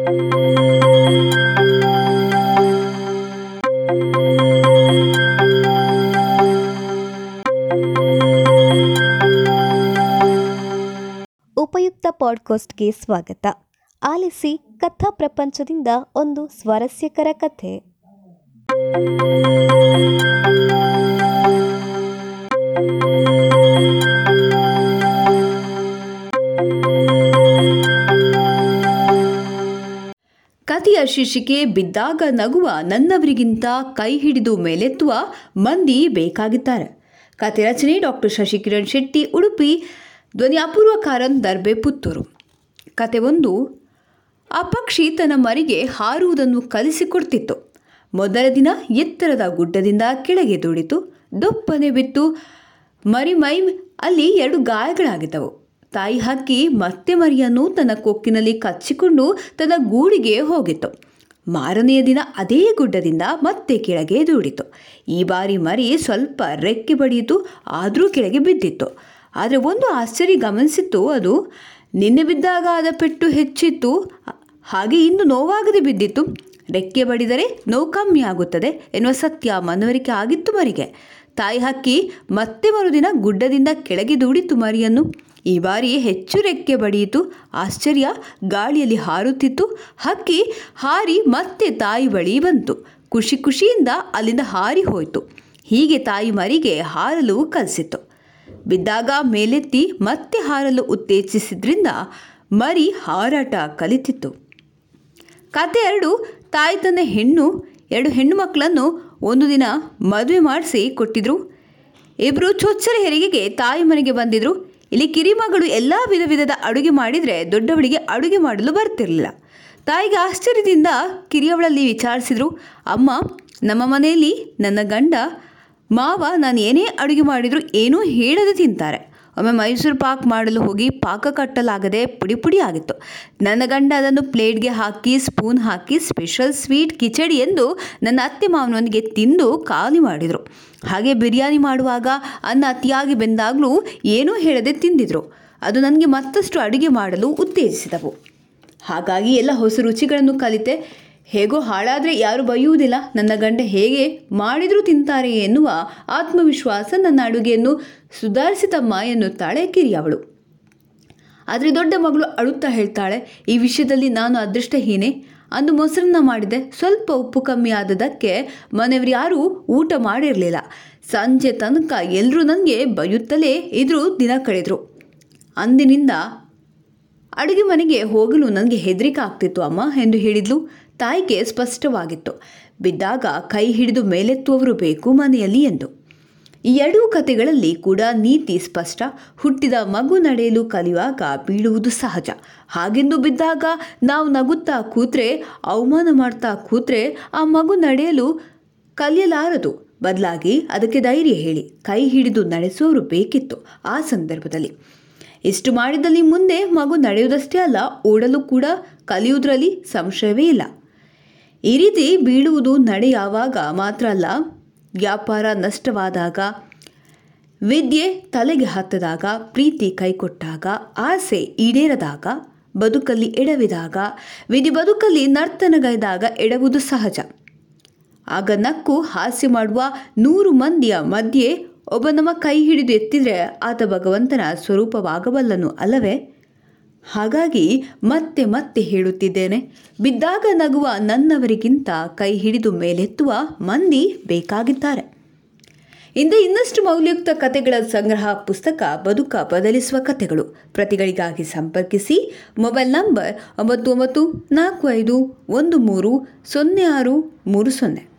ಉಪಯುಕ್ತ ಪಾಡ್ಕಾಸ್ಟ್ಗೆ ಸ್ವಾಗತ. ಆಲಿಸಿ ಕಥಾ ಪ್ರಪಂಚದಿಂದ ಒಂದು ಸ್ವಾರಸ್ಯಕರ ಕಥೆ. ಶೀರ್ಷಿಕೆ ಬಿದ್ದಾಗ ನಗುವ ನನ್ನವರಿಗಿಂತ ಕೈ ಹಿಡಿದು ಮೇಲೆತ್ತುವ ಮಂದಿ ಬೇಕಾಗಿದ್ದಾರೆ. ಕತೆ ರಚನೆ ಡಾಕ್ಟರ್ ಶಶಿಕಿರಣ್ ಶೆಟ್ಟಿ, ಉಡುಪಿ ಧ್ವನಿ ಅಪೂರ್ವ ಕಾರನ್ ದರ್ಬೆ ಪುತ್ತೂರು ಕತೆ ಒಂದು ಆ ಪಕ್ಷಿ ತನ್ನ ಮರಿಗೆ ಹಾರುವುದನ್ನು ಕಲಿಸಿಕೊಡ್ತಿತ್ತು. ಮೊದಲ ದಿನ ಎತ್ತರದ ಗುಡ್ಡದಿಂದ ಕೆಳಗೆ ದುಡಿತು. ದೊಪ್ಪನೆ ಬಿತ್ತು. ಮರಿ ಮೈ ಅಲ್ಲಿ ಎರಡು ಗಾಯಗಳಾಗಿದ್ದವು. ತಾಯಿ ಹಕ್ಕಿ ಮತ್ತೆ ಮರಿಯನ್ನು ತನ್ನ ಕೊಕ್ಕಿನಲ್ಲಿ ಕಚ್ಚಿಕೊಂಡು ತನ್ನ ಗೂಡಿಗೆ ಹೋಗಿತ್ತು. ಮಾರನೆಯ ದಿನ ಅದೇ ಗುಡ್ಡದಿಂದ ಮತ್ತೆ ಕೆಳಗೆ ದೂಡಿತು. ಈ ಬಾರಿ ಮರಿ ಸ್ವಲ್ಪ ರೆಕ್ಕೆ ಬಡಿಯಿತು, ಆದರೂ ಕೆಳಗೆ ಬಿದ್ದಿತ್ತು. ಆದರೆ ಒಂದು ಆಶ್ಚರ್ಯ ಗಮನಿಸಿತ್ತು ಅದು, ನಿನ್ನೆ ಬಿದ್ದಾಗ ಆದ ಪೆಟ್ಟು ಹೆಚ್ಚಿತ್ತು, ಹಾಗೆ ಇಂದು ನೋವಾಗದೆ ಬಿದ್ದಿತ್ತು. ರೆಕ್ಕೆ ಬಡಿದರೆ ನೋವು ಕಮ್ಮಿ ಆಗುತ್ತದೆ ಎನ್ನುವ ಸತ್ಯ ಮನವರಿಕೆ ಆಗಿತ್ತು ಮರಿಗೆ. ತಾಯಿ ಹಕ್ಕಿ ಮತ್ತೆ ಮರುದಿನ ಗುಡ್ಡದಿಂದ ಕೆಳಗೆ ದೂಡಿತು ಮರಿಯನ್ನು. ಈ ಬಾರಿ ಹೆಚ್ಚು ರೆಕ್ಕೆ ಬಡಿಯಿತು. ಆಶ್ಚರ್ಯ, ಗಾಳಿಯಲ್ಲಿ ಹಾರುತ್ತಿತ್ತು. ಹಕ್ಕಿ ಹಾರಿ ಮತ್ತೆ ತಾಯಿ ಬಳಿ ಬಂತು. ಖುಷಿ ಖುಷಿಯಿಂದ ಅಲ್ಲಿಂದ ಹಾರಿ ಹೋಯಿತು. ಹೀಗೆ ತಾಯಿ ಮರಿಗೆ ಹಾರಲು ಕಲಿಸಿತು. ಬಿದ್ದಾಗ ಮೇಲೆತ್ತಿ ಮತ್ತೆ ಹಾರಲು ಉತ್ತೇಜಿಸಿದ್ರಿಂದ ಮರಿ ಹಾರಾಟ ಕಲಿತಿತ್ತು. ಕತೆ ಎರಡು, ತಾಯಿ ತನ್ನ ಹೆಣ್ಣು, ಎರಡು ಹೆಣ್ಣು ಮಕ್ಕಳನ್ನು ಒಂದು ದಿನ ಮದುವೆ ಮಾಡಿಸಿ ಕೊಟ್ಟಿದ್ರು. ಇಬ್ಬರು ಚೊಚ್ಚಲ ಹೆರಿಗೆಗೆ ತಾಯಿ ಮನೆಗೆ ಬಂದಿದ್ರು. ಇಲ್ಲಿ ಕಿರಿಮಗಳು ಎಲ್ಲ ವಿಧ ವಿಧದ ಅಡುಗೆ ಮಾಡಿದರೆ ದೊಡ್ಡವಳಿಗೆ ಅಡುಗೆ ಮಾಡಲು ಬರ್ತಿರಲಿಲ್ಲ. ತಾಯಿಗೆ ಆಶ್ಚರ್ಯದಿಂದ ಕಿರಿಯವಳಲ್ಲಿ ವಿಚಾರಿಸಿದ್ರು, ಅಮ್ಮ, ನಮ್ಮ ಮನೆಯಲ್ಲಿ ನನ್ನ ಗಂಡ ಮಾವ ನಾನು ಏನೇ ಅಡುಗೆ ಮಾಡಿದರೂ ಏನೂ ಹೇಳದೆ ತಿಂತಾರೆ. ಒಮ್ಮೆ ಮೈಸೂರು ಪಾಕ್ ಮಾಡಲು ಹೋಗಿ ಪಾಕ ಕಟ್ಟಲಾಗದೆ ಪುಡಿ ಪುಡಿ ಆಗಿತ್ತು ನನ್ನ ಗಂಡ ಅದನ್ನು ಪ್ಲೇಟ್ಗೆ ಹಾಕಿ, ಸ್ಪೂನ್ ಹಾಕಿ, ಸ್ಪೆಷಲ್ ಸ್ವೀಟ್ ಕಿಚಡಿ ಎಂದು ನನ್ನ ಅತ್ತೆ ಮಾವನವನಿಗೆ ತಿಂದು ಖಾಲಿ ಮಾಡಿದರು. ಹಾಗೆ ಬಿರಿಯಾನಿ ಮಾಡುವಾಗ ಅನ್ನ ಅತಿಯಾಗಿ ಬೆಂದಾಗಲೂ ಏನೂ ಹೇಳದೆ ತಿಂದಿದ್ರು. ಅದು ನನಗೆ ಮತ್ತಷ್ಟು ಅಡುಗೆ ಮಾಡಲು ಉತ್ತೇಜಿಸಿದವು. ಹಾಗಾಗಿ ಎಲ್ಲ ಹೊಸ ರುಚಿಗಳನ್ನು ಕಲಿತೆ ಹೇಗೋ ಹಾಳಾದರೆ ಯಾರು ಬೈಯುವುದಿಲ್ಲ ನನ್ನ ಗಂಡ ಹೇಗೆ ಮಾಡಿದರೂ ತಿಂತಾರೆ ಎನ್ನುವ ಆತ್ಮವಿಶ್ವಾಸ ನನ್ನ ಅಡುಗೆಯನ್ನು ಸುಧಾರಿಸಿತಮ್ಮ ಎನ್ನುತ್ತಾಳೆ ಕಿರಿಯವಳು ಆದರೆ ದೊಡ್ಡ ಮಗಳು ಅಳುತ್ತಾ ಹೇಳ್ತಾಳೆ, ಈ ವಿಷಯದಲ್ಲಿ ನಾನು ಅದೃಷ್ಟಹೀನೆ. ಅಂದು ಮೊಸರನ್ನ ಮಾಡಿದೆ. ಸ್ವಲ್ಪ ಉಪ್ಪು ಕಮ್ಮಿ ಆದದಕ್ಕೆ ಮನೆಯವರು ಯಾರೂ ಊಟ ಮಾಡಿರಲಿಲ್ಲ. ಸಂಜೆ ತನಕ ಎಲ್ಲರೂ ನನಗೆ ಬಯ್ಯುತ್ತಲೇ ಇದ್ರೂ ದಿನ ಕಳೆದರು. ಅಂದಿನಿಂದ ಅಡುಗೆ ಮನೆಗೆ ಹೋಗಲು ನನಗೆ ಹೆದರಿಕೆ ಆಗ್ತಿತ್ತು ಅಮ್ಮ ಎಂದು ಹೇಳಿದ್ಲು. ತಾಯಿಗೆ ಸ್ಪಷ್ಟವಾಗಿತ್ತು. ಬಿದ್ದಾಗ ಕೈ ಹಿಡಿದು ಮೇಲೆತ್ತುವವರು ಬೇಕು ಮನೆಯಲ್ಲಿ ಎಂದು. ಎರಡೂ ಕಥೆಗಳಲ್ಲಿ ಕೂಡ ನೀತಿ ಸ್ಪಷ್ಟ. ಹುಟ್ಟಿದ ಮಗು ನಡೆಯಲು ಕಲಿಯುವಾಗ ಬೀಳುವುದು ಸಹಜ. ಹಾಗೆಂದು ಬಿದ್ದಾಗ ನಾವು ನಗುತ್ತಾ ಕೂತ್ರೆ, ಅವಮಾನ ಮಾಡ್ತಾ ಕೂತ್ರೆ ಆ ಮಗು ನಡೆಯಲು ಕಲಿಯಲಾರದು. ಬದಲಾಗಿ ಅದಕ್ಕೆ ಧೈರ್ಯ ಹೇಳಿ ಕೈ ಹಿಡಿದು ನಡೆಸುವವರು ಬೇಕಿತ್ತು ಆ ಸಂದರ್ಭದಲ್ಲಿ. ಇಷ್ಟು ಮಾಡಿದಲ್ಲಿ ಮುಂದೆ ಮಗು ನಡೆಯುವುದಷ್ಟೇ ಅಲ್ಲ, ಓಡಲು ಕೂಡ ಕಲಿಯುವುದರಲ್ಲಿ ಸಂಶಯವೇ ಇಲ್ಲ. ಈ ರೀತಿ ಬೀಳುವುದು ನಡೆಯಾವಾಗ ಮಾತ್ರ ಅಲ್ಲ, ವ್ಯಾಪಾರ ನಷ್ಟವಾದಾಗ, ವಿದ್ಯೆ ತಲೆಗೆ ಹತ್ತದಾಗ ಪ್ರೀತಿ ಕೈಕೊಟ್ಟಾಗ, ಆಸೆ ಈಡೇರದಾಗ, ಬದುಕಲ್ಲಿ ಎಡವಿದಾಗ, ವಿಧಿ ಬದುಕಲ್ಲಿ ನರ್ತನಗೈದಾಗ ಎಡವುದು ಸಹಜ. ಆಗ ನಕ್ಕು ಹಾಸ್ಯ ಮಾಡುವ ನೂರು ಮಂದಿಯ ಮಧ್ಯೆ ಒಬ್ಬ ನಮ್ಮ ಕೈ ಹಿಡಿದು ಎತ್ತಿದರೆ ಆತ ಭಗವಂತನ ಸ್ವರೂಪವಾಗಬಲ್ಲನು ಅಲ್ಲವೇ? ಹಾಗಾಗಿ ಮತ್ತೆ ಮತ್ತೆ ಹೇಳುತ್ತಿದ್ದೇನೆ. ಬಿದ್ದಾಗ ನಗುವ ನನ್ನವರಿಗಿಂತ ಕೈ ಹಿಡಿದು ಮೇಲೆತ್ತುವ ಮಂದಿ ಬೇಕಾಗಿದ್ದಾರೆ. ಇಂದು ಇನ್ನಷ್ಟು ಮೌಲ್ಯಯುಕ್ತ ಕಥೆಗಳ ಸಂಗ್ರಹ ಪುಸ್ತಕ ಬದುಕ ಬದಲಿಸುವ ಕಥೆಗಳು. ಪ್ರತಿಗಳಿಗಾಗಿ ಸಂಪರ್ಕಿಸಿ ಮೊಬೈಲ್ ನಂಬರ್ ಒಂಬತ್ತು ಒಂಬತ್ತು ನಾಲ್ಕು ಐದು ಒಂದು ಮೂರು ಸೊನ್ನೆ ಆರು ಮೂರು ಸೊನ್ನೆ.